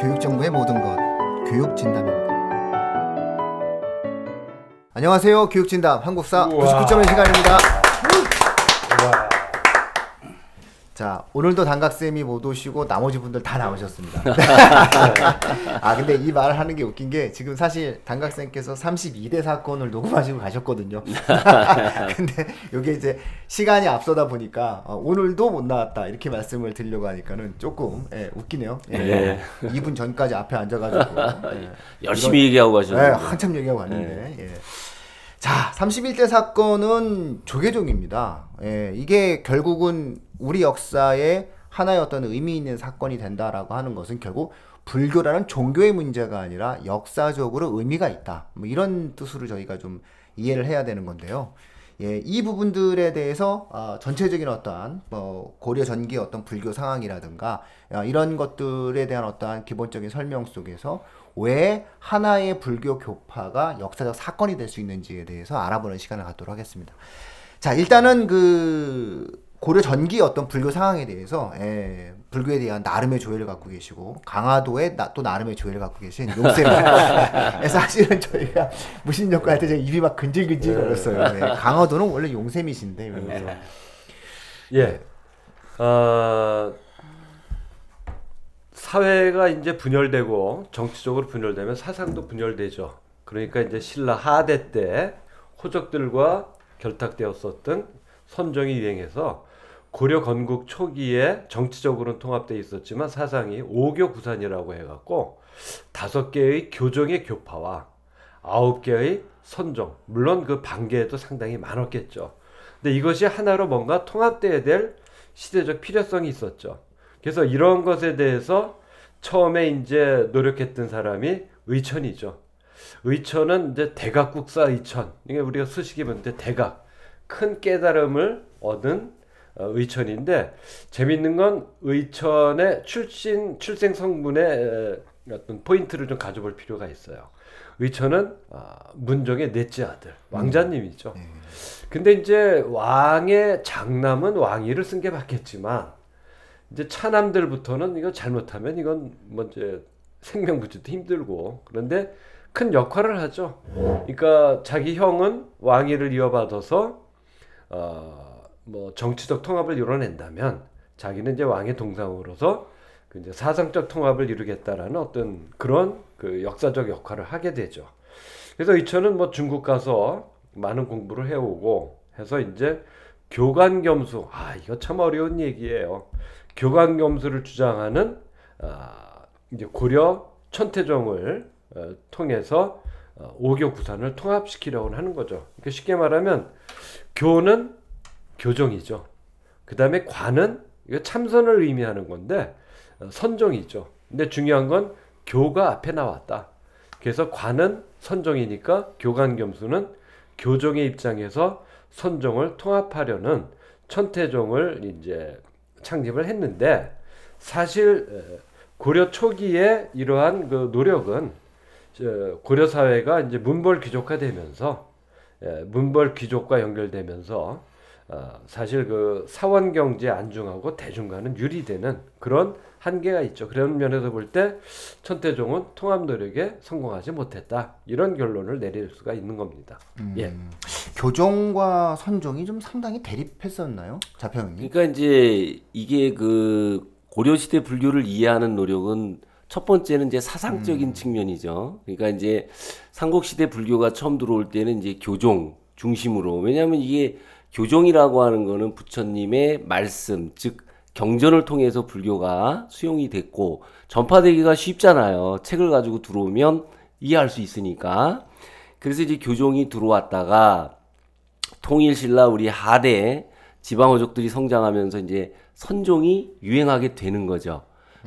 교육정보의 모든 것 교육진담입니다. 안녕하세요. 교육진담 한국사 우와. 99점의 시간입니다. 자, 오늘도 단각쌤이 못 오시고 나머지 분들 다 나오셨습니다. 아, 근데 이 말을 하는 게 웃긴 게 지금 사실 단각쌤께서 32대 사건을 녹음하시고 가셨거든요. 근데 이게 이제 시간이 앞서다 보니까 어, 오늘도 못 나왔다 이렇게 말씀을 드리려고 하니까는 조금 예, 웃기네요. 예. 네. 2분 전까지 앞에 앉아가지고 예. 열심히 얘기하고 네, 가셨는데. 한참 얘기하고 왔는데. 예. 자, 31대 사건은 조계종입니다. 예, 이게 결국은 우리 역사에 하나의 어떤 의미 있는 사건이 된다라고 하는 것은 결국 불교라는 종교의 문제가 아니라 역사적으로 의미가 있다. 뭐 이런 뜻으로 저희가 좀 이해를 해야 되는 건데요. 예, 이 부분들에 대해서 어, 전체적인 어떠한 뭐 고려 전기 어떤 불교 상황이라든가 어, 이런 것들에 대한 어떠한 기본적인 설명 속에서 왜 하나의 불교 교파가 역사적 사건이 될 수 있는지에 대해서 알아보는 시간을 갖도록 하겠습니다. 자, 일단은 그 고려 전기 어떤 불교 상황에 대해서 예, 불교에 대한 나름의 조예를 갖고 계시고 강화도에 나, 또 나름의 조예를 갖고 계신 용쌤. 예, 사실은 저희가 무신역과 할때 제가 입이 막 근질근질 거렸어요. 예, 강화도는 원래 용쌤이신데 이러면서. 예. 어, 사회가 이제 분열되고 정치적으로 분열되면 사상도 분열되죠. 그러니까 이제 신라 하대 때 호적들과 결탁되었었던 선정이 유행해서 고려 건국 초기에 정치적으로는 통합돼 있었지만 사상이 오교 구산이라고 해갖고 다섯 개의 교정의 교파와 아홉 개의 선정 물론 그 반계에도 상당히 많았겠죠. 근데 이것이 하나로 뭔가 통합돼야 될 시대적 필요성이 있었죠. 그래서 이런 것에 대해서 처음에 이제 노력했던 사람이 의천이죠. 의천은 이제 대각국사 의천. 이게 우리가 수식이 뭔데 대각. 큰 깨달음을 얻은 어, 의천인데 재밌는 건 의천의 출신 출생 성분의 에, 어떤 포인트를 좀 가져볼 필요가 있어요. 의천은 아, 문정의 넷째 아들 왕자님이죠. 근데 이제 왕의 장남은 왕위를 쓴 게 맞겠지만 이제 차남들부터는 이거 잘못하면 이건 뭐 이제 생명부지도 힘들고 그런데 큰 역할을 하죠. 그러니까 자기 형은 왕위를 이어받아서 어 뭐 정치적 통합을 이뤄낸다면 자기는 이제 왕의 동상으로서 그 이제 사상적 통합을 이루겠다라는 어떤 그런 그 역사적 역할을 하게 되죠. 그래서 이천은 뭐 중국 가서 많은 공부를 해오고 해서 이제 교관겸수 아 이거 참 어려운 얘기예요. 교관겸수를 주장하는 아, 이제 고려 천태종을 어, 통해서 어, 오교 구산을 통합시키려고 하는 거죠. 그러니까 쉽게 말하면 교는 교정이죠. 그 다음에 관은 이거 참선을 의미하는 건데 어, 선종이죠. 근데 중요한 건 교가 앞에 나왔다. 그래서 관은 선종이니까 교관겸수는 교종의 입장에서 선종을 통합하려는 천태종을 이제 창립을 했는데 사실 에, 고려 초기에 이러한 그 노력은 저 고려 사회가 이제 문벌 귀족화되면서 예, 문벌 귀족과 연결되면서 어, 사실 그 사원 경제 안중하고 대중과는 유리되는 그런 한계가 있죠. 그런 면에서 볼 때 천태종은 통합 노력에 성공하지 못했다 이런 결론을 내릴 수가 있는 겁니다. 예. 교종과 선종이 좀 상당히 대립했었나요? 자평님? 그러니까 이제 이게 그 고려 시대 불교를 이해하는 노력은 첫 번째는 이제 사상적인 측면이죠. 그러니까 이제 삼국 시대 불교가 처음 들어올 때는 이제 교종 중심으로 왜냐하면 이게 교종이라고 하는 거는 부처님의 말씀 즉 경전을 통해서 불교가 수용이 됐고 전파되기가 쉽잖아요. 책을 가지고 들어오면 이해할 수 있으니까. 그래서 이제 교종이 들어왔다가 통일신라 우리 하대 지방어족들이 성장하면서 이제 선종이 유행하게 되는 거죠.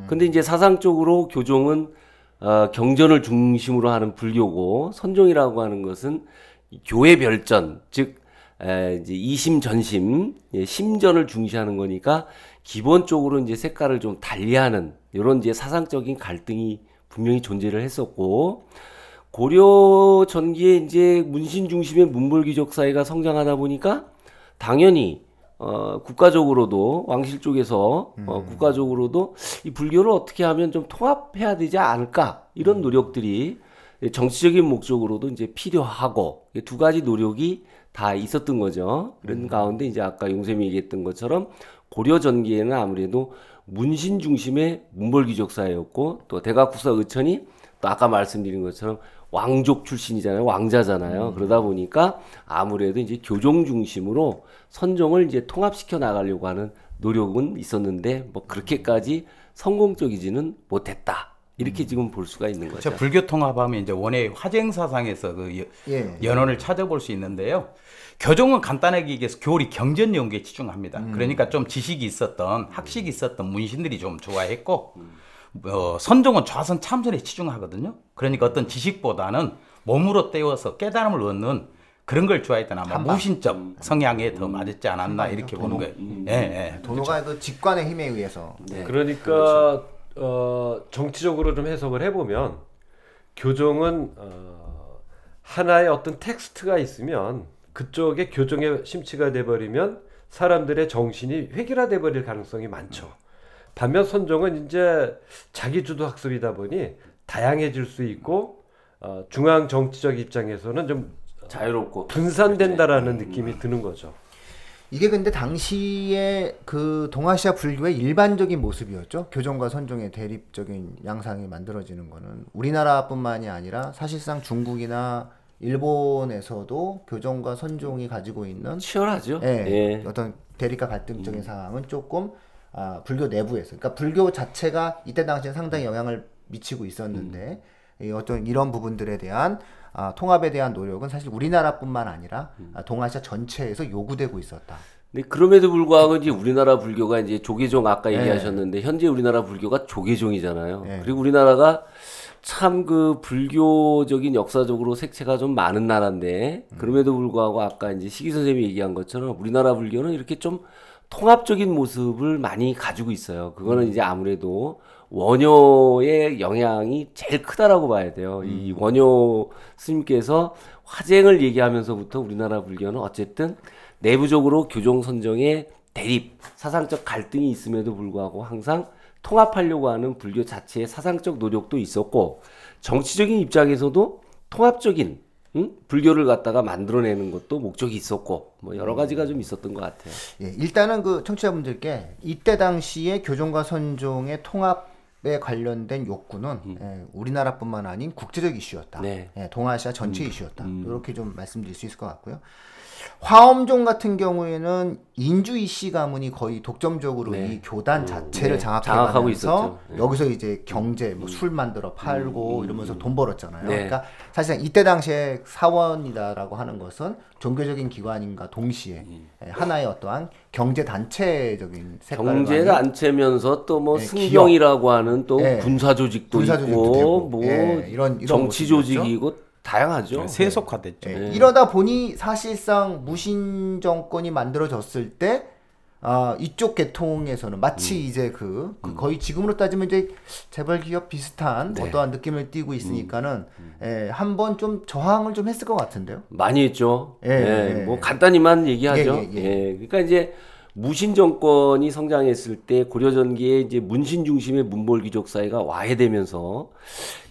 근데 이제 사상적으로 교종은 어, 경전을 중심으로 하는 불교고 선종이라고 하는 것은 교회 별전 즉 에, 이제 이심 전심 예, 심전을 중시하는 거니까 기본적으로 이제 색깔을 좀 달리하는 이런 이제 사상적인 갈등이 분명히 존재를 했었고 고려 전기에 이제 문신 중심의 문벌귀족 사회가 성장하다 보니까 당연히 어, 국가적으로도 왕실 쪽에서 어, 국가적으로도 이 불교를 어떻게 하면 좀 통합해야 되지 않을까? 이런 노력들이 정치적인 목적으로도 이제 필요하고 이두 가지 노력이 다 있었던 거죠. 그런 가운데 이제 아까 용샘이 얘기했던 것처럼 고려 전기에는 아무래도 문신 중심의 문벌귀족 사회였고 또 대각국사 의천이 또 아까 말씀드린 것처럼 왕족 출신이잖아요. 왕자잖아요. 그러다 보니까 아무래도 이제 교종 중심으로 선종을 이제 통합시켜 나가려고 하는 노력은 있었는데 뭐 그렇게까지 성공적이지는 못했다. 이렇게 지금 볼 수가 있는 거죠. 저 불교 통합하면 이제 원의 화쟁 사상에서 그 여- 예. 연원을 찾아볼 수 있는데요. 교종은 간단하게 얘기해서 교리 경전 연구에 치중합니다. 그러니까 좀 지식이 있었던 학식이 있었던 문신들이 좀 좋아했고 어, 선종은 좌선 참선에 치중하거든요. 그러니까 어떤 지식보다는 몸으로 때워서 깨달음을 얻는 그런 걸 좋아했던 아마 무신적 성향에 더 맞았지 않았나 이렇게 보는 거예요. 예, 예. 도노가 그 직관의 힘에 의해서 네. 그러니까 어, 정치적으로 좀 해석을 해보면 교종은 어, 하나의 어떤 텍스트가 있으면 그쪽에 교종의 심취가 돼버리면 사람들의 정신이 획일화돼 버릴 가능성이 많죠. 반면 선종은 이제 자기주도 학습이다 보니 다양해질 수 있고 어, 중앙 정치적 입장에서는 좀 자유롭고 분산된다라는 느낌이 드는 거죠. 이게 근데 당시에 그 동아시아 불교의 일반적인 모습이었죠. 교종과 선종의 대립적인 양상이 만들어지는 거는 우리나라뿐만이 아니라 사실상 중국이나 일본에서도 교종과 선종이 가지고 있는 치열하죠. 예, 예. 어떤 대립과 갈등적인 상황은 조금 아, 불교 내부에서 그러니까 불교 자체가 이때 당시에 상당히 영향을 미치고 있었는데 이 어떤 이런 부분들에 대한 아, 통합에 대한 노력은 사실 우리나라뿐만 아니라 아, 동아시아 전체에서 요구되고 있었다. 근데 그럼에도 불구하고 이제 우리나라 불교가 이제 조계종 아까 네. 얘기하셨는데 현재 우리나라 불교가 조계종이잖아요. 네. 그리고 우리나라가 참 그 불교적인 역사적으로 색채가 좀 많은 나라인데 그럼에도 불구하고 아까 이제 시기 선생님이 얘기한 것처럼 우리나라 불교는 이렇게 좀 통합적인 모습을 많이 가지고 있어요. 그거는 이제 아무래도 원효의 영향이 제일 크다라고 봐야 돼요. 이 원효 스님께서 화쟁을 얘기하면서부터 우리나라 불교는 어쨌든 내부적으로 교종 선정의 대립, 사상적 갈등이 있음에도 불구하고 항상 통합하려고 하는 불교 자체의 사상적 노력도 있었고 정치적인 입장에서도 통합적인 응? 불교를 갖다가 만들어내는 것도 목적이 있었고 뭐 여러 가지가 좀 있었던 것 같아요. 예, 일단은 그 청취자분들께 이때 당시에 교종과 선종의 통합에 관련된 욕구는 예, 우리나라뿐만 아닌 국제적 이슈였다. 네. 예, 동아시아 전체 이슈였다. 이렇게 좀 말씀드릴 수 있을 것 같고요. 화엄종 같은 경우에는 인주이 씨 가문이 거의 독점적으로 네. 이 교단 자체를 네, 장악하고 있었죠. 네. 여기서 이제 경제 뭐 술 만들어 팔고 이러면서 돈 벌었잖아요. 네. 그러니까 사실상 이때 당시에 사원이다라고 하는 것은 종교적인 기관인가 동시에 예, 하나의 어떠한 경제 단체적인 색깔을 경제 단체면서 또뭐 네, 승경이라고 하는 또 네. 군사 조직도 군사 조직도 있고 되고, 뭐 예, 이런- 이런 정치. 조직이고 다양하죠. 세속화됐죠. 예, 이러다 보니 사실상 무신 정권이 만들어졌을 때 아, 이쪽 계통에서는 마치 이제 그, 그 거의 지금으로 따지면 이제 재벌 기업 비슷한 어떠한 느낌을 띠고 있으니까는 예, 한번 좀 저항을 좀 했을 것 같은데요. 많이 했죠. 예, 예, 예, 뭐 예. 간단히만 얘기하죠. 예, 예, 예, 그러니까 이제 무신 정권이 성장했을 때 고려 전기에 이제 문신 중심의 문벌 귀족 사회가 와해되면서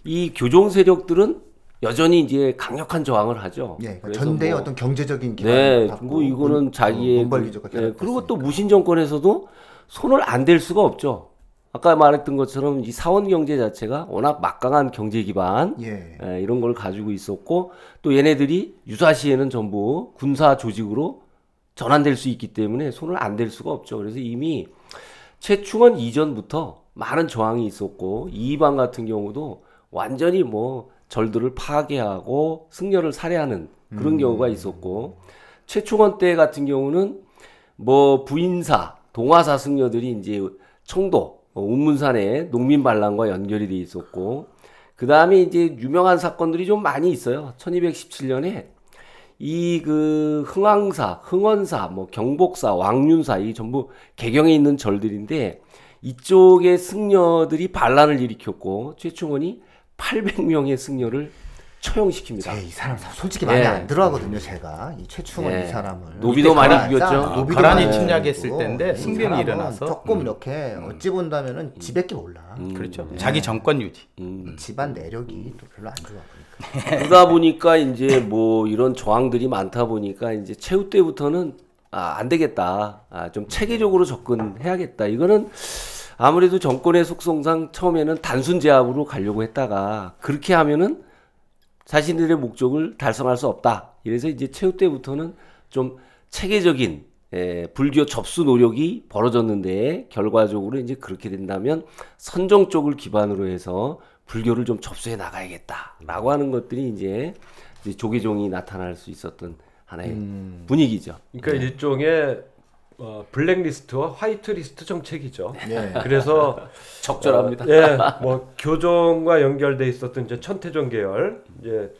이 교종 세력들은 여전히 이제 강력한 저항을 하죠. 예, 그러니까 전대의 뭐 어떤 경제적인 기반을 네, 뭐 이거는 문- 자기의 그- 예, 그리고 또 무신 정권에서도 손을 안 댈 수가 없죠. 아까 말했던 것처럼 이 사원 경제 자체가 워낙 막강한 경제 기반 예. 예, 이런 걸 가지고 있었고 또 얘네들이 유사시에는 전부 군사 조직으로 전환될 수 있기 때문에 손을 안 댈 수가 없죠. 그래서 이미 최충원 이전부터 많은 저항이 있었고 이방 같은 경우도 완전히 뭐 절들을 파괴하고 승려를 살해하는 그런 경우가 있었고 최충원 때 같은 경우는 뭐 부인사, 동화사 승려들이 이제 청도, 어, 운문산의 농민 반란과 연결이 돼 있었고 그 다음에 이제 유명한 사건들이 좀 많이 있어요. 1217년에 이 그 흥왕사, 흥원사, 뭐 경복사, 왕윤사 이 전부 개경에 있는 절들인데 이쪽의 승려들이 반란을 일으켰고 최충원이 800명의 승려를 처형시킵니다. 제 이 사람 솔직히 많이 예. 안 들어하거든요. 제가 이 최충원 예. 이 사람을 노비도 많이 죽였죠. 노비도 거란이 많이 침략했을 죽이고 때인데 이 승병이 사람은 일어나서 조금 음. 이렇게 어찌 본다면은 지밖에 몰라. 그렇죠. 자기 정권 유지. 음. 집안 내력이 또 별로 안 좋아 보니까. 그러다 보니까 이제 뭐 이런 저항들이 많다 보니까 이제 최후 때부터는 아, 안 되겠다. 아, 좀 체계적으로 접근해야겠다. 이거는 아무래도 정권의 속성상 처음에는 단순 제압으로 가려고 했다가 그렇게 하면은 자신들의 목적을 달성할 수 없다. 이래서 이제 최후 때부터는 좀 체계적인 예, 불교 접수 노력이 벌어졌는데 결과적으로 이제 그렇게 된다면 선정 쪽을 기반으로 해서 불교를 좀 접수해 나가야겠다라고 하는 것들이 이제, 이제 조계종이 나타날 수 있었던 하나의 분위기죠. 그러니까 일종의 어, 블랙리스트와 화이트리스트 정책이죠. 예. 그래서 적절합니다. 어, 예, 뭐 교종과 연결돼 있었던 이제 천태종 계열, 이제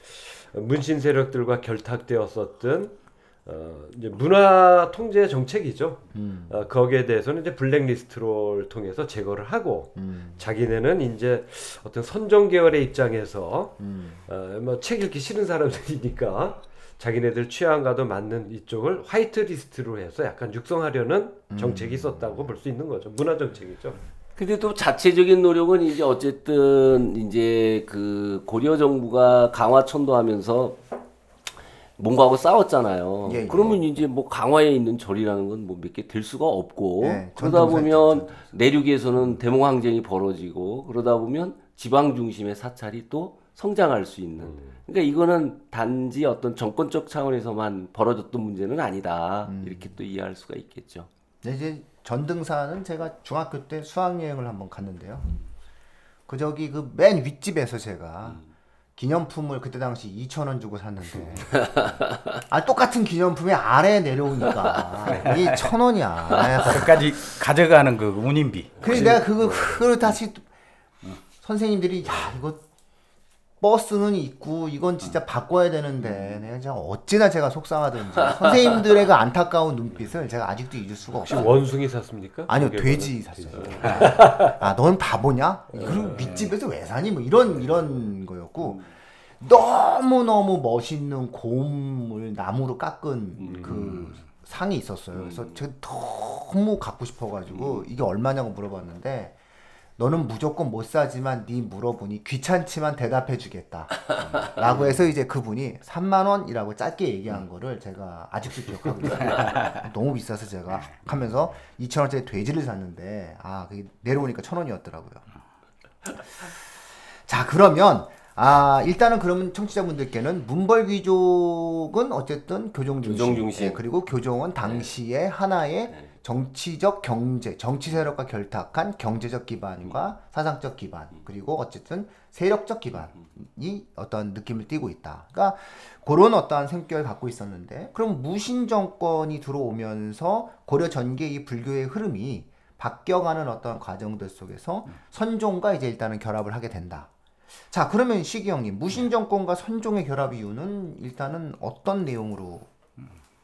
문신 세력들과 결탁되었었던 어, 이제 문화 통제 정책이죠. 음. 어, 거기에 대해서는 이제 블랙리스트를 통해서 제거를 하고 음. 자기네는 이제 어떤 선정 계열의 입장에서 음. 어, 뭐책 읽기 싫은 사람들이니까 자기네들 취향과도 맞는 이쪽을 화이트 리스트로 해서 약간 육성하려는 정책이 있었다고 볼 수 있는 거죠. 문화 정책이죠. 근데 또 자체적인 노력은 이제 어쨌든 이제 그 고려 정부가 강화 천도하면서 뭔가하고 싸웠잖아요. 예, 예. 그러면 이제 뭐 강화에 있는 절이라는 건 뭐 몇 개 될 수가 없고 예, 그러다 보면 있죠, 내륙에서는 대몽 항쟁이 벌어지고 그러다 보면 지방 중심의 사찰이 또 성장할 수 있는. 그러니까 이거는 단지 어떤 정권적 차원에서만 벌어졌던 문제는 아니다. 이렇게 또 이해할 수가 있겠죠. 근데 이제 전등산은 제가 중학교 때 수학여행을 한번 갔는데요. 그 저기 그 맨 윗집에서 제가 기념품을 그때 당시 2천 원 주고 샀는데 아 똑같은 기념품이 아래 내려오니까 이게 천 원이야. 아, 끝까지 가져가는 그 운임비. 그래서 내가 그거 그걸 다시 또 선생님들이 야 이거 버스는 있고 이건 진짜 바꿔야 되는데 내가 진짜 어찌나 제가 속상하든지 선생님들의 그 안타까운 눈빛을 제가 아직도 잊을 수가 혹시 없어요. 원숭이 샀습니까? 아니요 돼지? 샀어요. 아 넌 바보냐? 그리고 윗집에서 왜 사니? 뭐 이런 이런 거였고 너무 너무 멋있는 곰을 나무로 깎은 그 상이 있었어요. 그래서 제가 너무 갖고 싶어가지고 이게 얼마냐고 물어봤는데 너는 무조건 못 사지만 네 물어보니 귀찮지만 대답해 주겠다. 라고 해서 이제 그분이 3만 원이라고 짧게 얘기한 거를 제가 아직도 기억하고 있어요. 너무 비싸서 제가 하면서 2천 원짜리 돼지를 샀는데 아 그게 내려오니까 천 원이었더라고요. 자 그러면 아 일단은 그러면 청취자분들께는 문벌 귀족은 어쨌든 교종 중심, 교종 중심. 예, 그리고 교종은 당시에 하나의 정치적 경제 정치 세력과 결탁한 경제적 기반과 사상적 기반 그리고 어쨌든 세력적 기반이 어떤 느낌을 띠고 있다. 그러니까 그런 어떠한 생격을 갖고 있었는데 그럼 무신 정권이 들어오면서 고려 전개 이 불교의 흐름이 바뀌어가는 어떤 과정들 속에서 선종과 이제 일단은 결합을 하게 된다. 자 그러면 시기 형님 무신 정권과 선종의 결합 이유는 일단은 어떤 내용으로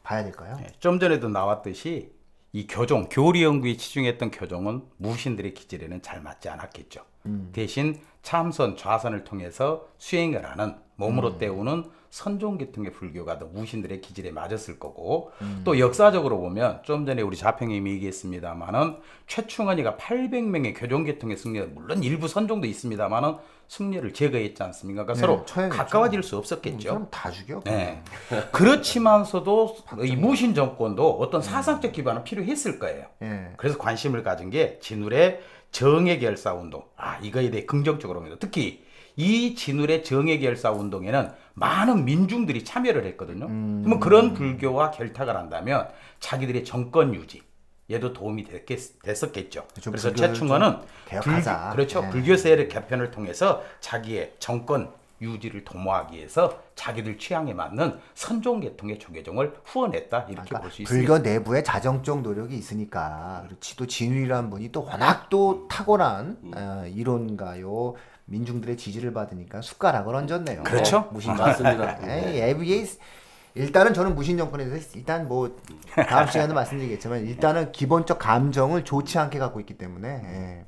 봐야 될까요? 네, 좀 전에도 나왔듯이 이 교종, 교리 연구에 치중했던 교종은 무신들의 기질에는 잘 맞지 않았겠죠. 대신 참선, 좌선을 통해서 수행을 하는 몸으로 때우는 선종 계통의 불교가 더 무신들의 기질에 맞았을 거고 또 역사적으로 보면 좀 전에 우리 자평님이 얘기했습니다만은 최충원이가 800명의 교종 계통의 승려 물론 일부 선종도 있습니다만은 승려를 제거했지 않습니까? 그러니까 네, 서로 처형했죠. 가까워질 수이 없었겠죠. 사람 다 죽여. 네. 그렇지만서도 이 무신 정권도 어떤 사상적 기반은 필요했을 거예요. 예. 그래서 관심을 가진 게 진울의 정의 결사 운동. 아, 이거에 대해 긍정적으로 봅니다. 특히 이 진울의 정의 결사 운동에는 많은 민중들이 참여를 했거든요. 그러면 그런 불교와 결탁을 한다면 자기들의 정권 유지 얘도 도움이 됐겠, 됐었겠죠. 좀 그래서 최충원은 좀 개혁하자. 그렇죠. 네. 불교 세력 개편을 통해서 자기의 정권 유지를 도모하기 위해서 자기들 취향에 맞는 선종 계통의 조계종을 후원했다 이렇게 그러니까 볼수 있습니다. 불교 내부에 자정적 노력이 있으니까 그리고 지도 진우이라는 분이 또 워낙 또 탁월한 어, 이론가요 민중들의 지지를 받으니까 숟가락을 얹었네요. 그렇죠. 무신 맞습니다. 에이, 에브리에 일단은 저는 무신 정권에 대해서 일단 뭐 다음 시간에 말씀드리겠지만 일단은 기본적 감정을 좋지 않게 갖고 있기 때문에 예.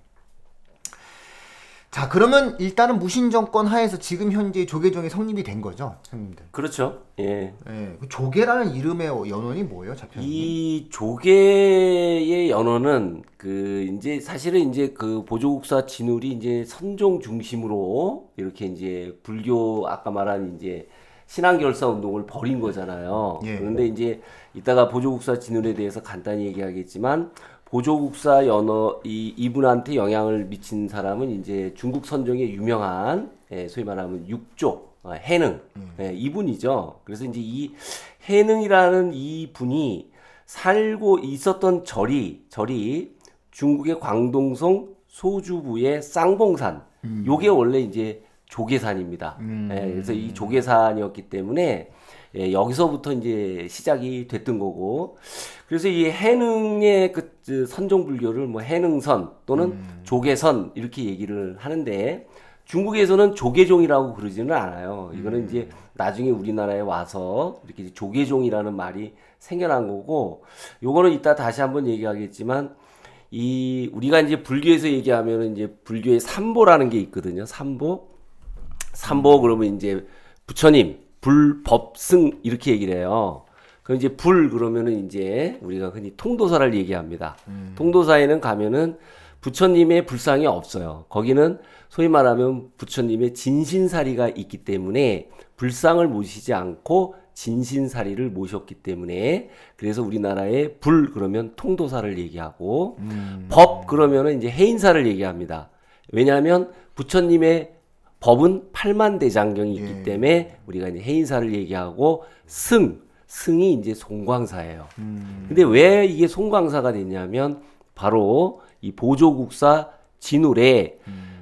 자 그러면 일단은 무신 정권 하에서 지금 현재 조계종이 성립이 된 거죠, 형님들. 그렇죠. 예. 예, 그 조계라는 이름의 연원이 뭐예요, 자편님? 이 조개의 연어는 그 이제 사실은 이제 그 보조국사 진울이 이제 선종 중심으로 이렇게 이제 불교 아까 말한 이제 신앙결사 운동을 벌인 거잖아요. 예. 그런데 이제 이따가 보조국사 진울에 대해서 간단히 얘기하겠지만 보조국사 연어 이 이분한테 영향을 미친 사람은 이제 중국 선종의 유명한 예, 소위 말하면 육조 어, 해능 예, 이분이죠. 그래서 이제 이 해능이라는 이 분이 살고 있었던 절이 절이 중국의 광동성 소주부의 쌍봉산. 요게 원래 이제 조계산입니다. 예, 그래서 이 조계산이었기 때문에 예, 여기서부터 이제 시작이 됐던 거고. 그래서 이 해능의 그, 그 선종 불교를 뭐 해능선 또는 조계선 이렇게 얘기를 하는데 중국에서는 조계종이라고 그러지는 않아요. 이거는 이제 나중에 우리나라에 와서 이렇게 조계종이라는 말이 생겨난 거고, 요거는 이따 다시 한번 얘기하겠지만, 이 우리가 이제 불교에서 얘기하면은 이제 불교의 삼보라는 게 있거든요. 삼보. 삼보 그러면 이제 부처님, 불, 법, 승 이렇게 얘기를 해요. 그럼 이제 불 그러면은 이제 우리가 흔히 통도사를 얘기합니다. 통도사에는 가면은 부처님의 불상이 없어요. 거기는 소위 말하면 부처님의 진신사리가 있기 때문에 불상을 모시지 않고 진신사리를 모셨기 때문에 그래서 우리나라에 불 그러면 통도사를 얘기하고 법 그러면은 이제 해인사를 얘기합니다. 왜냐하면 부처님의 법은 팔만대장경이 있기 예. 때문에 우리가 이제 해인사를 얘기하고 승 승이 이제 송광사예요. 근데 왜 이게 송광사가 됐냐면 바로 이 보조국사 진울에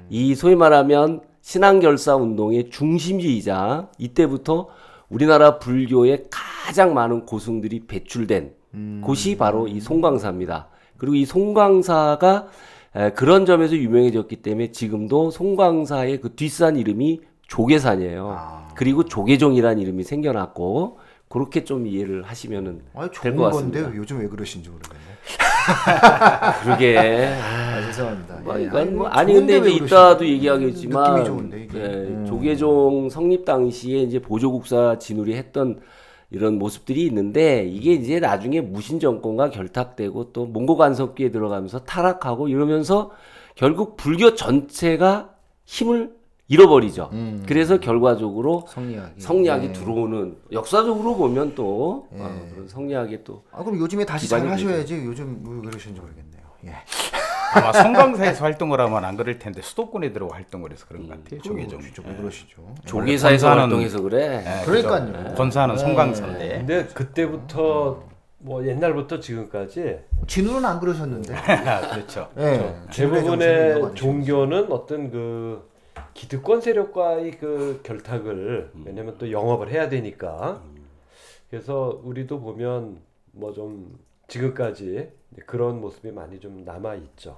이 소위 말하면 신앙결사 운동의 중심지이자 이때부터 우리나라 불교에 가장 많은 고승들이 배출된 곳이 바로 이 송광사입니다. 그리고 이 송광사가 에, 그런 점에서 유명해졌기 때문에 지금도 송광사의 그 뒷산 이름이 조계산이에요. 아. 그리고 조계종이라는 이름이 생겨났고 그렇게 좀 이해를 하시면은 아니 될 좋은 것 건데 같습니다. 요즘 왜 그러신지 모르겠네. 그러게 아, 죄송합니다. 뭐 예, 이건 뭐 좋은데 아니 근데 왜 이제? 이따도 얘기하겠지만 느낌이 좋은데 이게. 예, 음. 조계종 성립 당시에 이제 보조국사 진울이 했던 이런 모습들이 있는데 이게 이제 나중에 무신 정권과 결탁되고 또 몽고 간섭기에 들어가면서 타락하고 이러면서 결국 불교 전체가 힘을 잃어버리죠. 음. 그래서 결과적으로 성리학이. 성리학이 예. 들어오는 역사적으로 보면 또 예. 어, 그런 성리학이 또 아 그럼 요즘에 다시 잘 하셔야지. 요즘 왜 그러시는지 모르겠네요. 예. 아마 성광사에서 활동을 하면 안 그럴 텐데 수도권에 들어 활동을 해서 그런 것 같아요. 조계종. 진짜 왜 그러시죠? 조계사에서 권사는- 활동해서 그래. 예, 그러니까요. 권사는 성광사인데. 근데 그때부터 뭐 옛날부터 지금까지 진우는 안 그러셨는데. 그렇죠. 예. 대부분의. 종교는 어떤 그 기득권 세력과의 그 결탁을 왜냐면 또 영업을 해야 되니까 그래서 우리도 보면 뭐 좀 지금까지 그런 모습이 많이 좀 남아 있죠.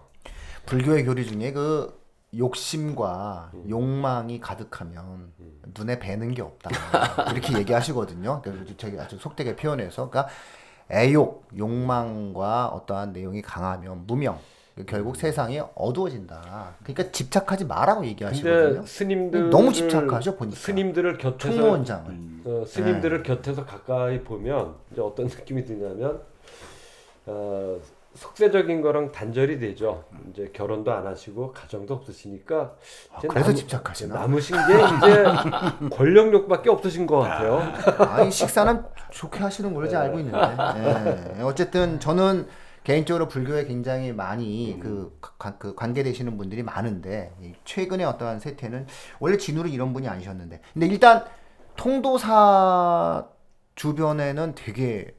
불교의 교리 중에 그 욕심과 욕망이 가득하면 눈에 뵈는 게 없다 이렇게 얘기하시거든요. 그래서 저기 아주 속되게 표현해서 그러니까 애욕, 욕망과 어떠한 내용이 강하면 무명 결국 세상이 어두워진다. 그러니까 집착하지 마라고 얘기하시거든요. 스님들 너무 집착하죠, 보니까. 스님들을 곁에서 총무원장을 어, 스님들을 곁에서 가까이 보면 이제 어떤 느낌이 드냐면 어, 속세적인 거랑 단절이 되죠. 이제 결혼도 안 하시고 가정도 없으시니까 아, 그래서 남으- 집착하시나? 남으신 게 이제 권력욕밖에 없으신 것 같아요. 아니 식사는 좋게 하시는 걸로 이제 알고 있는데 예. 어쨌든 저는 개인적으로 불교에 굉장히 많이 그, 관- 그 관계되시는 분들이 많은데 이 최근에 어떠한 세태는 원래 진우는 이런 분이 아니셨는데 근데 일단 통도사 주변에는 되게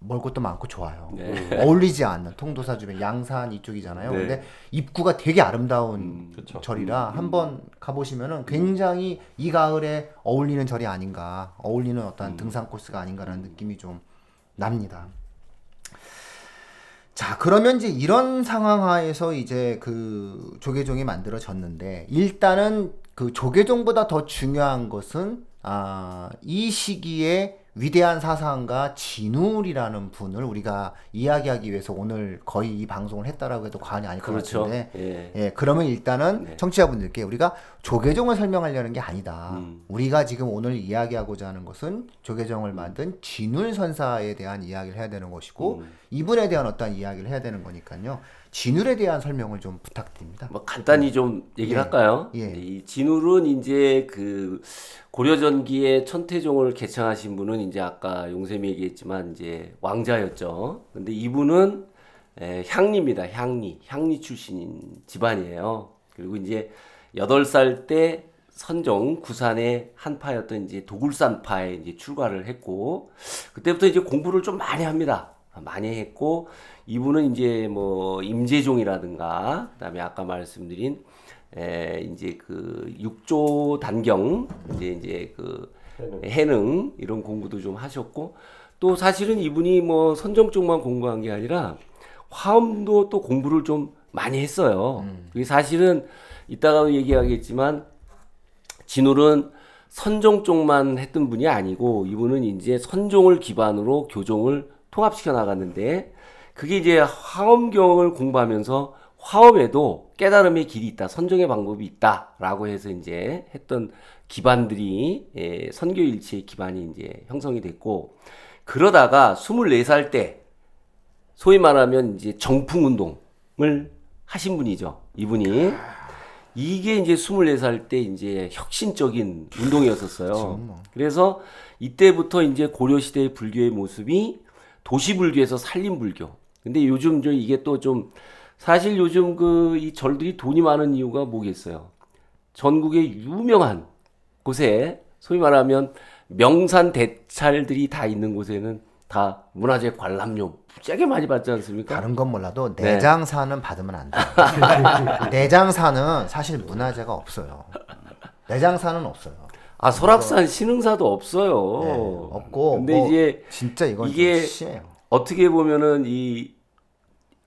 멀 곳도 많고 좋아요. 어울리지 않는 통도사 주변 양산 이쪽이잖아요. 네. 근데 입구가 되게 아름다운 그쵸. 절이라 한번 가보시면은 굉장히 이 가을에 어울리는 절이 아닌가, 어울리는 어떤 등산 코스가 아닌가라는 느낌이 좀 납니다. 자, 그러면 이제 이런 상황 하에서 이제 그 조계종이 만들어졌는데 일단은 그 조계종보다 더 중요한 것은 아, 이 시기에 위대한 사상가 진울이라는 분을 우리가 이야기하기 위해서 오늘 거의 이 방송을 했다라고 해도 과언이 아닐 것 그렇죠. 같은데 예. 예, 그러면 일단은 네. 청취자분들께 우리가 조계종을 설명하려는 게 아니다. 음. 우리가 지금 오늘 이야기하고자 하는 것은 조계종을 만든 진울 선사에 대한 이야기를 해야 되는 것이고 음. 이분에 대한 어떤 이야기를 해야 되는 거니까요. 진울에 대한 설명을 좀 부탁드립니다. 뭐 간단히 좀 얘기를 예. 할까요? 예. 이 진울은 이제 그 고려 전기에 천태종을 개창하신 분은 이제 아까 용샘이 얘기했지만 이제 왕자였죠. 근데 이분은 에, 향리입니다. 향리. 향리 출신인 집안이에요. 그리고 이제 여덟 살 때 선종 구산의 한파였던 이제 도굴산파에 이제 출가를 했고 그때부터 이제 공부를 좀 많이 합니다. 많이 했고 이분은 이제 뭐 임재종이라든가 그다음에 아까 말씀드린 에 이제 그 육조 단경 이제 이제 그 해능 이런 공부도 좀 하셨고 또 사실은 이분이 뭐 선정 쪽만 공부한 게 아니라 화엄도 또 공부를 좀 많이 했어요. 그게 사실은 이따가 얘기하겠지만 진울은 선종 쪽만 했던 분이 아니고 이분은 이제 선종을 기반으로 교종을 통합시켜 나갔는데 그게 이제 화엄경을 공부하면서 화엄에도 깨달음의 길이 있다, 선종의 방법이 있다라고 해서 이제 했던 기반들이 예, 선교 일치의 기반이 이제 형성이 됐고 그러다가 24살 때 소위 말하면 이제 정풍 운동을 하신 분이죠. 이분이 이게 이제 24살 때 이제 혁신적인 운동이었었어요. 그래서 이때부터 이제 고려 시대의 불교의 모습이 도시 불교에서 산림 불교. 근데 요즘 저 이게 또 좀 사실 요즘 그 이 절들이 돈이 많은 이유가 뭐겠어요? 전국의 유명한 곳에 소위 말하면 명산 대찰들이 다 있는 곳에는 다 문화재 관람료 무지하게 많이 받지 않습니까? 다른 건 몰라도 네. 내장사는 받으면 안 돼. 내장사는 사실 문화재가 없어요. 내장사는 없어요. 아 설악산 신흥사도 없어요. 네, 없고 근데 뭐 이제 진짜 이건 이게. 어떻게 보면은 이,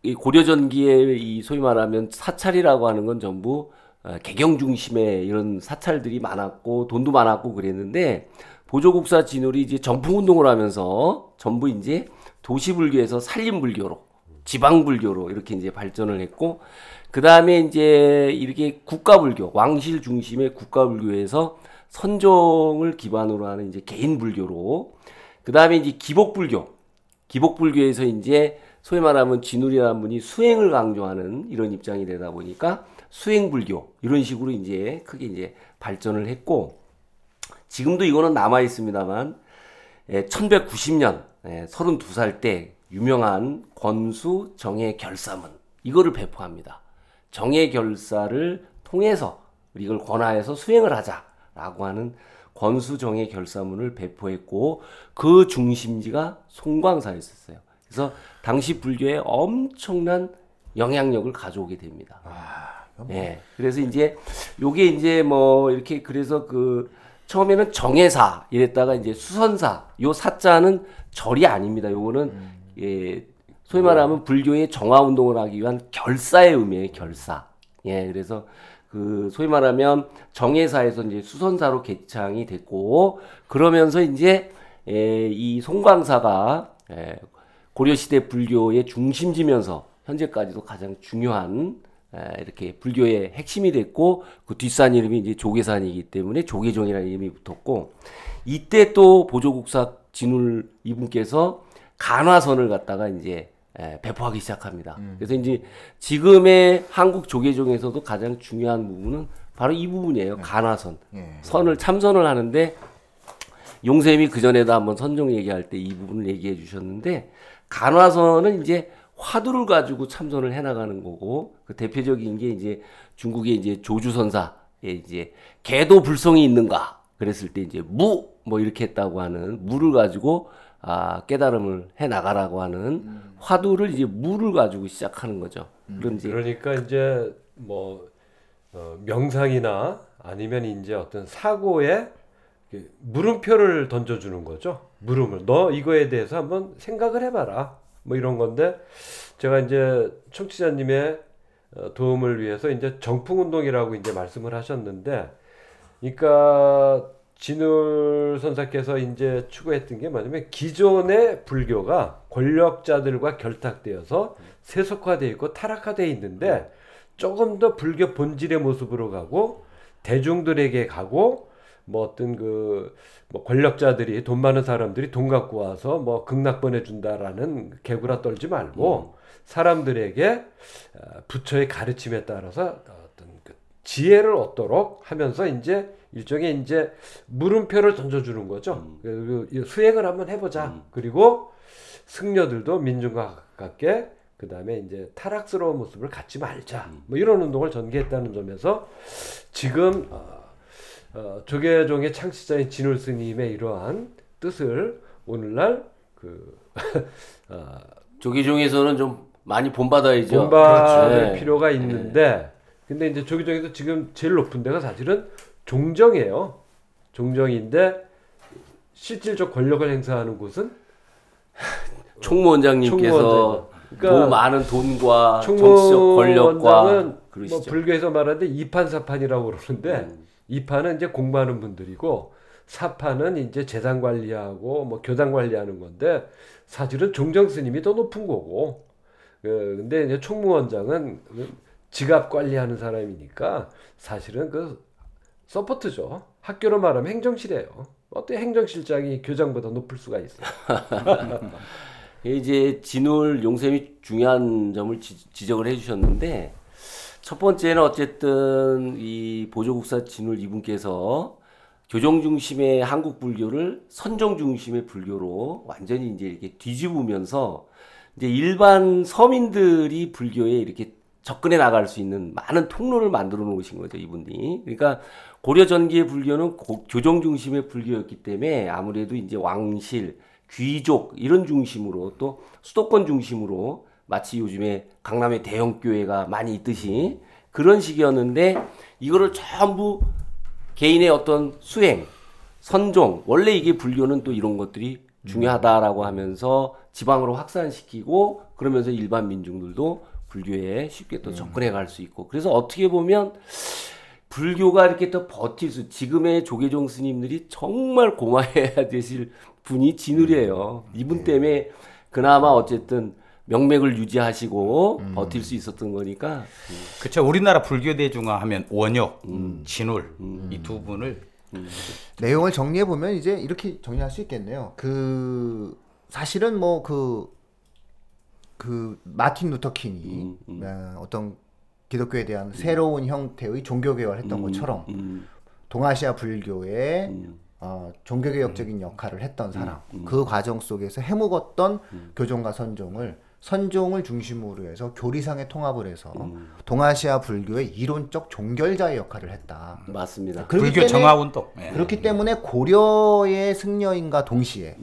이 고려 전기의 이 소위 말하면 사찰이라고 하는 건 전부 어, 개경 중심의 이런 사찰들이 많았고 돈도 많았고 그랬는데 보조국사 진울이 이제 정풍 운동을 하면서 전부 이제 도시 불교에서 산림 불교로 지방 불교로 이렇게 이제 발전을 했고 그 다음에 이제 이렇게 국가 불교 왕실 중심의 국가 불교에서 선종을 기반으로 하는 이제 개인 불교로. 그 다음에 이제 기복 불교. 기복 불교에서 이제 소위 말하면 진울이라는 분이 수행을 강조하는 이런 입장이 되다 보니까 수행 불교 이런 식으로 이제 크게 이제 발전을 했고 지금도 이거는 남아 있습니다만 1190년 32살 때 유명한 권수 정의 결사문 이거를 배포합니다. 정의 결사를 통해서 이걸 권하여서 수행을 하자 라고 하는 권수 정의 결사문을 배포했고 그 중심지가 송광사였었어요. 그래서 당시 불교에 엄청난 영향력을 가져오게 됩니다. 예. 그래서 이제 요게 이제 뭐 이렇게 그래서 그 처음에는 정해사 이랬다가 이제 수선사 요 사자는 절이 아닙니다. 요거는 예 소위 말하면 불교의 정화 운동을 하기 위한 결사의 의미예요. 결사. 예. 그래서 그 소위 말하면 정해사에서 이제 수선사로 개창이 됐고 그러면서 이제 예, 이 송광사가 예, 고려 시대 불교의 중심지면서 현재까지도 가장 중요한 에, 이렇게 불교의 핵심이 됐고 그 뒷산 이름이 이제 조계산이기 때문에 조계종이라는 이름이 붙었고 이때 또 보조국사 진울 이분께서 간화선을 갖다가 이제 에, 배포하기 시작합니다. 그래서 이제 지금의 한국 조계종에서도 가장 중요한 부분은 바로 이 부분이에요. 간화선. 예. 선을 참선을 하는데 용샘이 그 전에도 한번 선종 얘기할 때 이 부분을 얘기해 주셨는데 간화선은 이제 화두를 가지고 참선을 해 나가는 거고 그 대표적인 게 이제 중국의 이제 조주선사에 이제 개도 불성이 있는가 그랬을 때 이제 무 뭐 이렇게 했다고 하는 무를 가지고 아 깨달음을 해 나가라고 하는 화두를 이제 무를 가지고 시작하는 거죠. 그런 이제 그러니까 이제 뭐 어, 명상이나 아니면 이제 어떤 사고에 그 물음표를 던져주는 거죠. 물음을 너 이거에 대해서 한번 생각을 해봐라. 뭐 이런 건데 제가 이제 청취자님의 어, 도움을 위해서 이제 정풍 운동이라고 이제 말씀을 하셨는데, 그러니까 진울 선사께서 이제 추구했던 게 뭐냐면 기존의 불교가 권력자들과 결탁되어서 세속화되어 있고 타락화되어 있는데 조금 더 불교 본질의 모습으로 가고 대중들에게 가고 뭐 어떤 그 뭐 권력자들이 돈 많은 사람들이 돈 갖고 와서 뭐 극락 보내준다라는 개구라 떨지 말고 사람들에게 어, 부처의 가르침에 따라서 어떤 그 지혜를 얻도록 하면서 이제 일종의 이제 물음표를 던져주는 거죠. 그리고 이 수행을 한번 해보자. 그리고 승려들도 민중과 가깝게 그 다음에 이제 타락스러운 모습을 갖지 말자. 뭐 이런 운동을 전개했다는 점에서 지금 어, 어, 조계종의 창시자인 진울 스님의 이러한 뜻을 오늘날 그 어, 조계종에서는 좀 많이 본받아야죠. 본받을 그렇죠. 네. 필요가 있는데 근데 이제 조계종에서 지금 제일 높은 데가 사실은 종정이에요. 종정인데 실질적 권력을 행사하는 곳은 총무원장님께서 총무원장. 그러니까 더 많은 돈과 정치적 권력과 뭐. 불교에서 말하는데 이판사판이라고 그러는데 음. 이판은 이제 공부하는 분들이고 사판은 이제 재산 관리하고 뭐 교당 관리하는 건데 사실은 종정 스님이 더 높은 거고 그 근데 이제 총무원장은 지갑 관리하는 사람이니까 사실은 그 support죠. 학교로 말하면 행정실이에요. 어떻게 행정실장이 교장보다 높을 수가 있어 이제 진울 용샘이 중요한 점을 지, 적을 해주셨는데 첫 번째는 어쨌든 이 보조국사 진울 이분께서 교정 중심의 한국 불교를 선정 중심의 불교로 완전히 이제 이렇게 뒤집으면서 이제 일반 서민들이 불교에 이렇게 접근해 나갈 수 있는 많은 통로를 만들어 놓으신 거죠 이분이. 그러니까 고려 전기의 불교는 고- 교정 중심의 불교였기 때문에 아무래도 이제 왕실, 귀족 이런 중심으로 또 수도권 중심으로 마치 요즘에 강남에 대형 교회가 많이 있듯이 그런 식이었는데 이거를 전부 개인의 어떤 수행, 선종 원래 이게 불교는 또 이런 것들이 중요하다라고 하면서 지방으로 확산시키고 그러면서 일반 민중들도 불교에 쉽게 또 접근해 갈 수 있고 그래서 어떻게 보면 불교가 이렇게 또 버틸 수 지금의 조계종 스님들이 정말 고마해야 되실 분이 진울이에요. 이분 때문에 그나마 어쨌든 명맥을 유지하시고 버틸 수 있었던 거니까. 그렇죠. 우리나라 불교 대중화 하면 원효, 진울 이 두 분을 내용을 정리해 보면 이제 이렇게 정리할 수 있겠네요. 그 사실은 뭐그그 마틴 루터 킹이 어, 어떤 기독교에 대한 새로운 형태의 종교 개혁을 했던 것처럼 음, 동아시아 불교의 어, 종교개혁적인 역할을 했던 사람 그 과정 속에서 해묵었던 교종과 선종을 선종을 중심으로 해서 교리상의 통합을 해서 동아시아 불교의 이론적 종결자의 역할을 했다. 맞습니다. 그렇기 불교 때문에- 정화 운동. 예. 그렇기 때문에 고려의 승려인과 동시에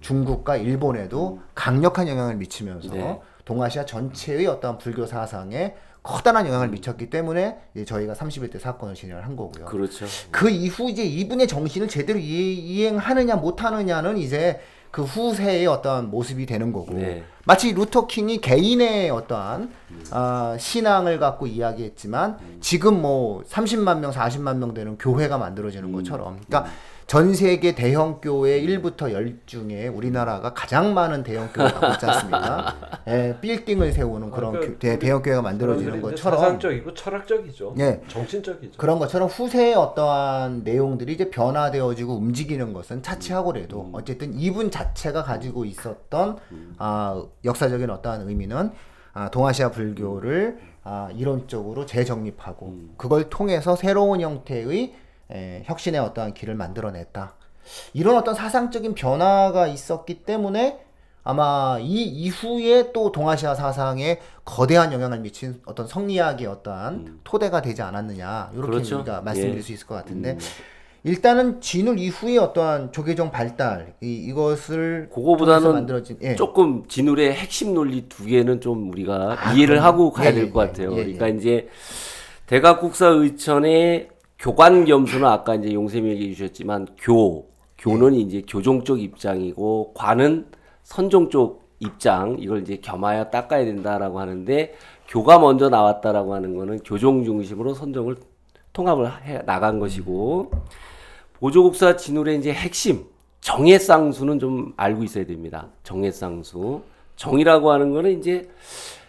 중국과 일본에도 강력한 영향을 미치면서 네. 동아시아 전체의 어떤 불교 사상에 커다란 영향을 미쳤기 때문에 이제 저희가 31대 사건을 진행을 한 거고요. 그렇죠. 그 이후 이제 이분의 정신을 제대로 이- 이행하느냐 못하느냐는 이제 그 후세의 어떤 모습이 되는 거고 네. 마치 루터 킹이 개인의 어떠한 아, 신앙을 갖고 이야기했지만 지금 뭐 30만 명, 40만 명 되는 교회가 만들어지는 것처럼 그러니까 전 세계 대형 교회 1부터 10 중에 우리나라가 가장 많은 대형 교회가 갖고 있지 않습니까? 예, 빌딩을 세우는 그런 아, 그 교- 대, 대형 교회가 만들어지는 것처럼 사상적이고 철학적이죠. 예. 정신적이죠. 그런 것처럼 후세의 어떠한 내용들이 이제 변화되어지고 움직이는 것은 차치하고라도 어쨌든 이분 자체가 가지고 있었던 아, 역사적인 어떠한 의미는 아, 동아시아 불교를 아, 이론적으로 재정립하고 그걸 통해서 새로운 형태의 에, 혁신의 어떠한 길을 만들어냈다. 이런 어떤 사상적인 변화가 있었기 때문에 아마 이 이후에 또 동아시아 사상에 거대한 영향을 미친 어떤 성리학의 어떠한 토대가 되지 않았느냐 이렇게 그렇죠. 우리가 말씀드릴 예. 수 있을 것 같은데 일단은 진울 이후에 어떠한 조계종 발달 이, 이것을 그거보다는 만들어진 예. 조금 진울의 핵심 논리 두 개는 좀 우리가 아, 이해를 그럼요. 하고 가야 예, 될 예, 것 예, 같아요. 예, 예. 그러니까 이제 대각국사 의천의 교관 겸수는 아까 이제 용쌤이 얘기해 주셨지만 교 교는 이제 교종 쪽 입장이고 관은 선종 쪽 입장 이걸 이제 겸하여 닦아야 된다라고 하는데 교가 먼저 나왔다라고 하는 거는 교종 중심으로 선종을 통합을 해 나간 것이고 보조국사 진울의 이제 핵심 정해쌍수는 좀 알고 있어야 됩니다. 정해쌍수. 정이라고 하는 거는 이제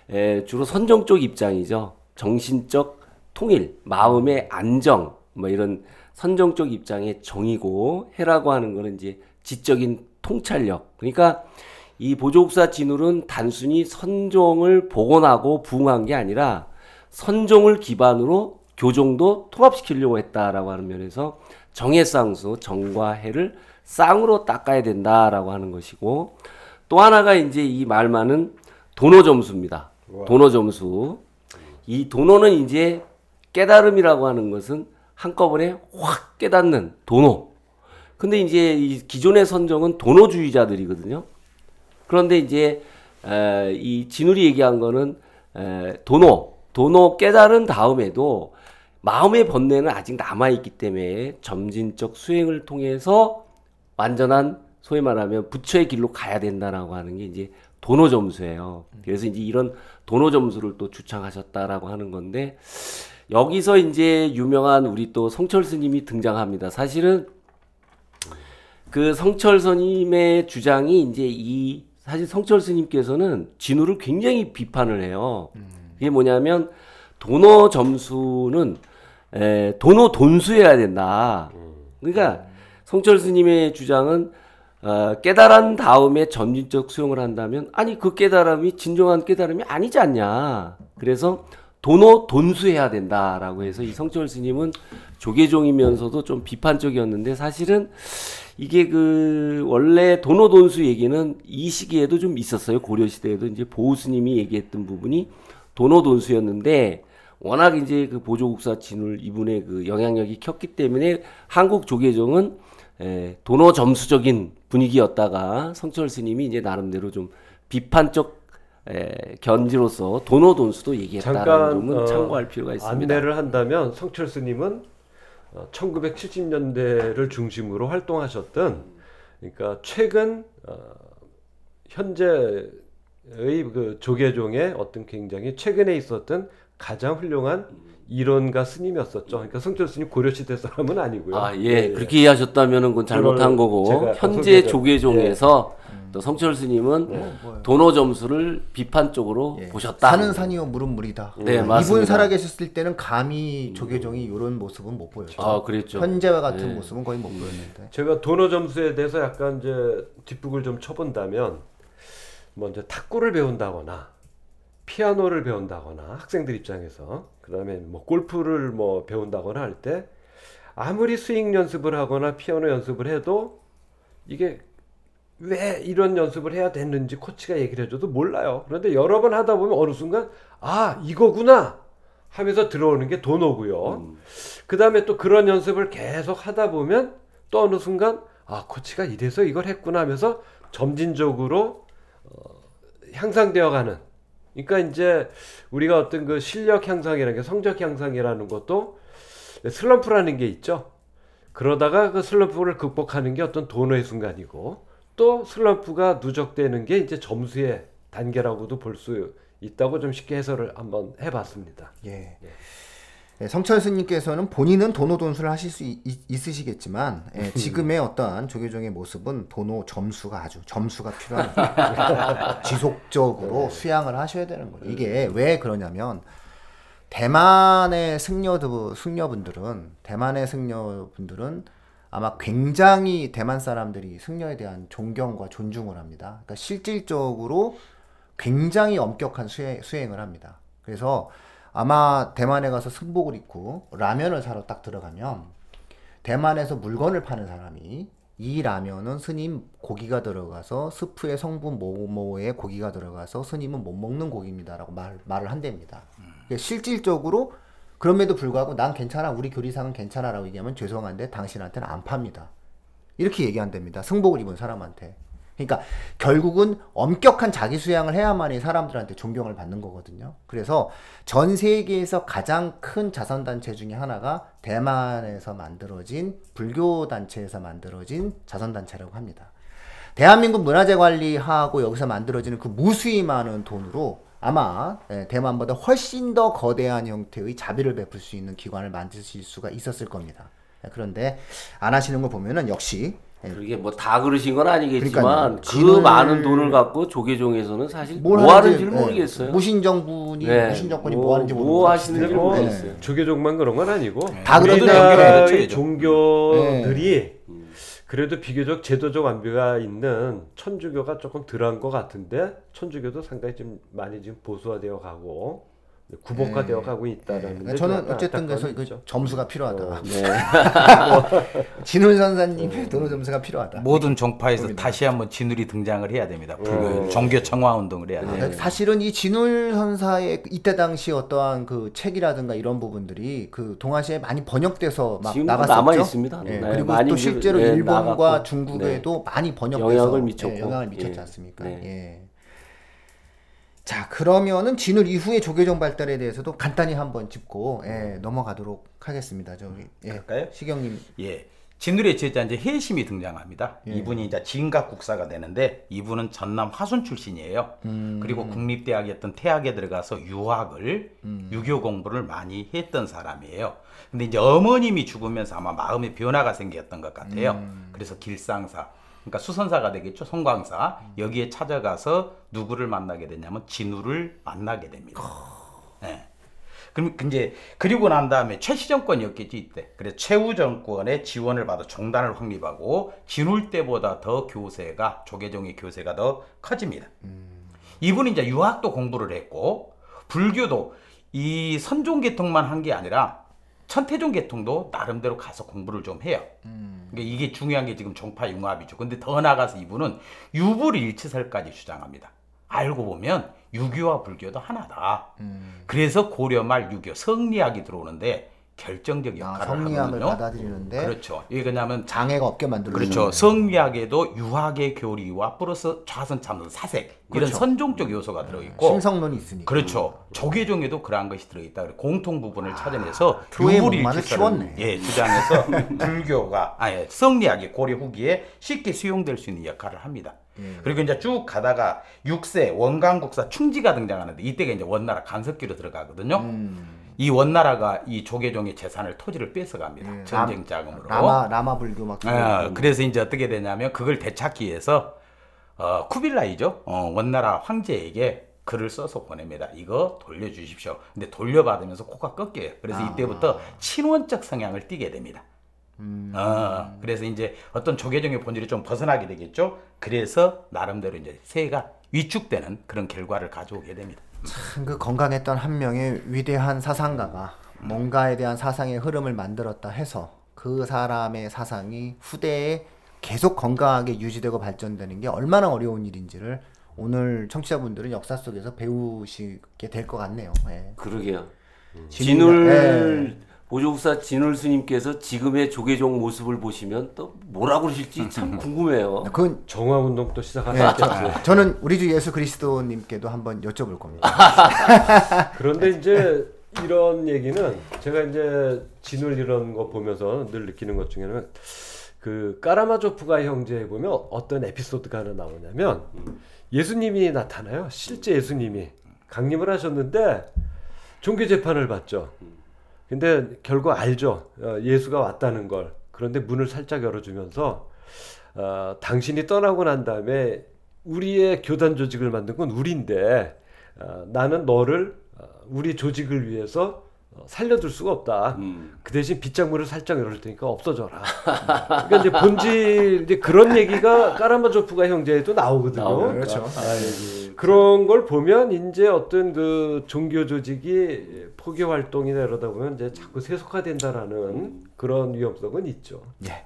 에, 주로 선정 쪽 입장이죠. 정신적 통일, 마음의 안정, 뭐 이런 선정 쪽 입장의 정이고 해라고 하는 거는 이제 지적인 통찰력. 그러니까 이 보조국사 진울은 단순히 선종을 복원하고 부응한 게 아니라 선종을 기반으로 교종도 통합시키려고 했다라고 하는 면에서 정해쌍수, 정과 해를 쌍으로 닦아야 된다라고 하는 것이고 또 하나가 이제 이 말만은 도노 점수입니다. 도노 점수. 이 도노는 이제 깨달음이라고 하는 것은 한꺼번에 확 깨닫는 도노. 근데 이제 이 기존의 선정은 도노주의자들이거든요. 그런데 이제 에, 이 진울이 얘기한 거는 에, 도노, 도노 깨달은 다음에도 마음의 번뇌는 아직 남아 있기 때문에 점진적 수행을 통해서 완전한 소위 말하면 부처의 길로 가야 된다라고 하는 게 이제 도노 점수예요. 그래서 이제 이런 도노 점수를 또 주창하셨다라고 하는 건데 여기서 이제 유명한 우리 또 성철 스님이 등장합니다. 사실은 그 성철 스님의 주장이 이제 이 사실 성철 스님께서는 진우를 굉장히 비판을 해요. 이게 뭐냐면 도노 점수는 에, 도노 돈수해야 된다. 그러니까 성철 스님의 주장은 어, 깨달은 다음에 점진적 수용을 한다면 아니 그 깨달음이 진정한 깨달음이 아니지 않냐. 그래서 도노 돈수해야 된다라고 해서 이 성철 스님은 조계종이면서도 좀 비판적이었는데 사실은 이게 그 원래 도노 돈수 얘기는 이 시기에도 좀 있었어요. 고려 시대에도 이제 보우 스님이 얘기했던 부분이 도노 돈수였는데 워낙 이제 그 보조국사 진울 이분의 그 영향력이 컸기 때문에 한국 조계종은 에, 도노 점수적인 분위기였다가 성철 스님이 이제 나름대로 좀 비판적 에, 견지로서 도노 돈수도 얘기했다는 잠깐 점은 어, 참고할 필요가 있습니다. 안내를 한다면 성철 스님은 어, 1970년대를 중심으로 활동하셨던 그러니까 최근 어, 현재의 그 조계종의 어떤 굉장히 최근에 있었던 가장 훌륭한 이론가 스님이었었죠. 그러니까 성철 스님 고려 시대 사람은 아니고요. 아, 예. 그렇게 이해하셨다면은 그건 잘못한 거고 현재 조계종에서 또 성철 스님은 도노 점수를 비판적으로 예. 보셨다. 사는 산이요 물은 물이다. 네, 이분 맞습니다. 살아계셨을 때는 감히 조계종이 이런 모습은 못 보였죠. 아, 그랬죠. 현재와 같은 네. 모습은 거의 못 보였는데. 제가 도너 점수에 대해서 약간 이제 뒷북을 좀 쳐본다면 먼저 탁구를 배운다거나 피아노를 배운다거나 학생들 입장에서 그다음에 뭐 골프를 뭐 배운다거나 할 때 아무리 스윙 연습을 하거나 피아노 연습을 해도 이게 왜 이런 연습을 해야 됐는지 코치가 얘기를 해줘도 몰라요. 그런데 여러 번 하다 보면 어느 순간 아 이거구나 하면서 들어오는 게 도노고요. 그 다음에 또 그런 연습을 계속 하다 보면 또 어느 순간 아 코치가 이래서 이걸 했구나 하면서 점진적으로 어, 향상되어가는. 그러니까 이제 우리가 어떤 그 실력 향상이라는 게 성적 향상이라는 것도 슬럼프라는 게 있죠. 그러다가 그 슬럼프를 극복하는 게 어떤 도노의 순간이고 또 슬럼프가 누적되는 게 이제 점수의 단계라고도 볼 수 있다고 좀 쉽게 해설을 한번 해봤습니다. 예. 예, 성철 스님께서는 본인은 도노 돈수를 하실 수 있, 으시겠지만 지금의 어떠한 조계종의 모습은 도노 점수가 아주 점수가 필요한 지속적으로 수양을 하셔야 되는 거예요. 이게 왜 그러냐면 대만의 승려들 승려분들은 대만의 승려분들은 아마 굉장히 대만 사람들이 승려에 대한 존경과 존중을 합니다. 그러니까 실질적으로 굉장히 엄격한 수행, 수행을 합니다. 그래서 아마 대만에 가서 승복을 입고 라면을 사러 딱 들어가면 대만에서 물건을 파는 사람이 이 라면은 스님 고기가 들어가서 스프의 성분 뭐뭐에 고기가 들어가서 스님은 못 먹는 고기입니다라고 말, 말을 한답니다. 그러니까 실질적으로 그럼에도 불구하고 난 괜찮아 우리 교리상은 괜찮아 라고 얘기하면 죄송한데 당신한테는 안 팝니다. 이렇게 얘기한답니다. 승복을 입은 사람한테. 그러니까 결국은 엄격한 자기 수양을 해야만이 사람들한테 존경을 받는 거거든요. 그래서 전 세계에서 가장 큰 자선 단체 중에 하나가 대만에서 만들어진 불교 단체에서 만들어진 자선 단체라고 합니다. 대한민국 문화재 관리하고 여기서 만들어지는 그 무수히 많은 돈으로 아마 예, 대만보다 훨씬 더 거대한 형태의 자비를 베풀 수 있는 기관을 만드실 수가 있었을 겁니다. 예, 그런데 안 하시는 거 보면은 역시 예, 그러게 뭐 다 그러신 건 아니겠지만 그러니까요. 그 진을- 많은 돈을 갖고 조계종에서는 사실 뭘 뭐 하는지, 예, 모르겠어요. 무신정분이 네. 무신 정권이 뭐- 뭐, 하는지 뭐 모르고 하시는지 모르겠어요. 조계종만 그런 건 아니고 다 연결해야 되죠. 종교들이 그래도 비교적 제도적 완비가 있는 천주교가 조금 덜한 것 같은데 천주교도 상당히 좀 많이 지금 보수화되어 가고 구복화되어 가고 있다는 그러니까 저는 어쨌든 그래서 그 점수가 필요하다. 네. 진훈 선사님의 도로 점수가 필요하다. 모든 종파에서 다시 한번 진울이 등장을 해야 됩니다. 불교 종교 청화 운동을 해야 돼요. 아, 사실은 이 진울 선사의 이때 당시 어떠한 그 책이라든가 이런 부분들이 그 동아시아에 많이 번역돼서 막 나갔었죠. 남아 있습니다. 예, 네, 그리고 또 이제, 실제로 네, 일본과 나갔고. 중국에도 많이 번역돼서 영향을 미쳤고. 예, 영향을 미쳤지 예. 않습니까? 네. 예. 자 그러면은 진울 이후의 조계종 발달에 대해서도 간단히 한번 짚고 예, 넘어가도록 하겠습니다. 저기 예, 그럴까요? 시경님 예. 진울의 제자 이제 해심이 등장합니다. 예. 이분이 이제 진각 국사가 되는데 이분은 전남 화순 출신이에요. 음. 그리고 국립대학이었던 태학에 들어가서 유학을 음. 유교 공부를 많이 했던 사람이에요. 근데 이제 어머님이 죽으면서 아마 마음의 변화가 생겼던 것 같아요. 음. 그래서 길상사 그러니까 수선사가 되겠죠. 송광사 여기에 찾아가서 누구를 만나게 되냐면 진우를 만나게 됩니다. 예. 그럼 이제 그리고 난 다음에 최씨 정권이었겠지 이때. 그래서 최후 정권의 지원을 받아 종단을 확립하고 진울 때보다 더 교세가 조계종의 교세가 더 커집니다. 이분이 이제 유학도 공부를 했고 불교도 이 선종 계통만 한 게 아니라 천태종 계통도 나름대로 가서 공부를 좀 해요. 그러니까 이게 중요한 게 지금 종파 융합이죠. 근데 더 나아가서 이분은 유불일치설까지 주장합니다. 알고 보면 유교와 불교도 하나다. 그래서 고려 말 유교 성리학이 들어오는데 결정적 아, 역할을 성리학을 하거든요. 받아들이는데 그렇죠. 이게 왜냐하면 장애가 없게 만들고 그렇죠. 성리학에도 유학의 교리와 플러스 좌선 참선 사색 이런 그렇죠. 선종적 요소가 들어 있고 심성론이 있으니까. 그렇죠. 조계종에도 그러한 것이 들어있다. 그래서 공통 부분을 찾아내서 트로이의 유불일치설을 목마를 키웠네. 예, 주장해서 불교가 아예 성리학이 고려 후기에 쉽게 수용될 수 있는 역할을 합니다. 예. 그리고 이제 쭉 가다가 6세 원강국사 충지가 등장하는데 이때가 이제 원나라 간섭기로 들어가거든요. 음. 이 원나라가 이 조계종의 재산을 토지를 뺏어갑니다. 전쟁 자금으로. 예. 라마 라마 불교 막 아, 그래서 이제 어떻게 되냐면 그걸 되찾기 위해서 어, 쿠빌라이죠. 어, 원나라 황제에게 글을 써서 보냅니다. 이거 돌려주십시오. 근데 돌려받으면서 코가 꺾여요. 그래서 아. 이때부터 친원적 성향을 띠게 됩니다. 음. 어, 그래서 이제 어떤 조계종의 본질이 좀 벗어나게 되겠죠. 그래서 나름대로 이제 세가 위축되는 그런 결과를 가져오게 됩니다. 참 그 건강했던 한 명의 위대한 사상가가 뭔가에 대한 사상의 흐름을 만들었다 해서 그 사람의 사상이 후대에 계속 건강하게 유지되고 발전되는 게 얼마나 어려운 일인지를 오늘 청취자분들은 역사 속에서 배우시게 될 것 같네요. 예. 그러게요. 진울이가- 진울 보조국사 진울 스님께서 지금의 조계종 모습을 보시면 또 뭐라 그러실지 참 궁금해요. 그건 정화운동 또 시작하셨죠. 네, 저는 우리 주 예수 그리스도님께도 한번 여쭤볼 겁니다. 그런데 이제 이런 얘기는 제가 이제 진울 이런 거 보면서 늘 느끼는 것 중에는 그 까라마조프가 형제에 보면 어떤 에피소드가 하나 나오냐면 예수님이 나타나요. 실제 예수님이 강림을 하셨는데 종교 재판을 받죠. 근데 결국 알죠. 어, 예수가 왔다는 걸. 그런데 문을 살짝 열어주면서 어, 당신이 떠나고 난 다음에 우리의 교단 조직을 만든 건 우리인데 어, 나는 너를 어, 우리 조직을 위해서 어, 살려둘 수가 없다. 음. 그 대신 빗장물을 살짝 열을 테니까 없어져라. 그러니까 이제 본질 이제 그런 얘기가 까라마조프가 형제에도 나오거든요. 나오고, 그렇죠. 아, 그런 걸 보면 이제 어떤 그 종교 조직이 포교 활동이나 이러다 보면 이제 자꾸 세속화된다라는 그런 위험성은 있죠. 예.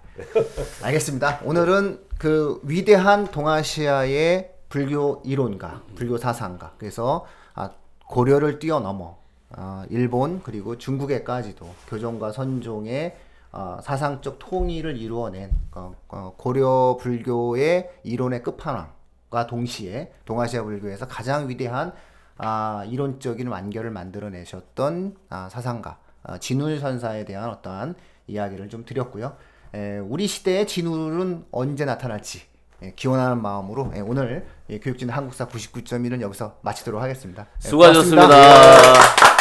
알겠습니다. 오늘은 그 위대한 동아시아의 불교 이론가, 불교 사상가. 그래서 아, 고려를 뛰어넘어 아, 일본 그리고 중국에까지도 교종과 선종의 어, 사상적 통일을 이루어낸 어, 어, 고려 불교의 이론의 끝판왕과 동시에 동아시아 불교에서 가장 위대한 아, 이론적인 완결을 만들어내셨던 아, 사상가 아, 진울 선사에 대한 어떠한 이야기를 좀 드렸고요. 에, 우리 시대의 진울은 언제 나타날지 예, 기원하는 마음으로 예, 오늘 예, 교육진 한국사 99.1은 여기서 마치도록 하겠습니다. 예, 고맙습니다. 수고하셨습니다.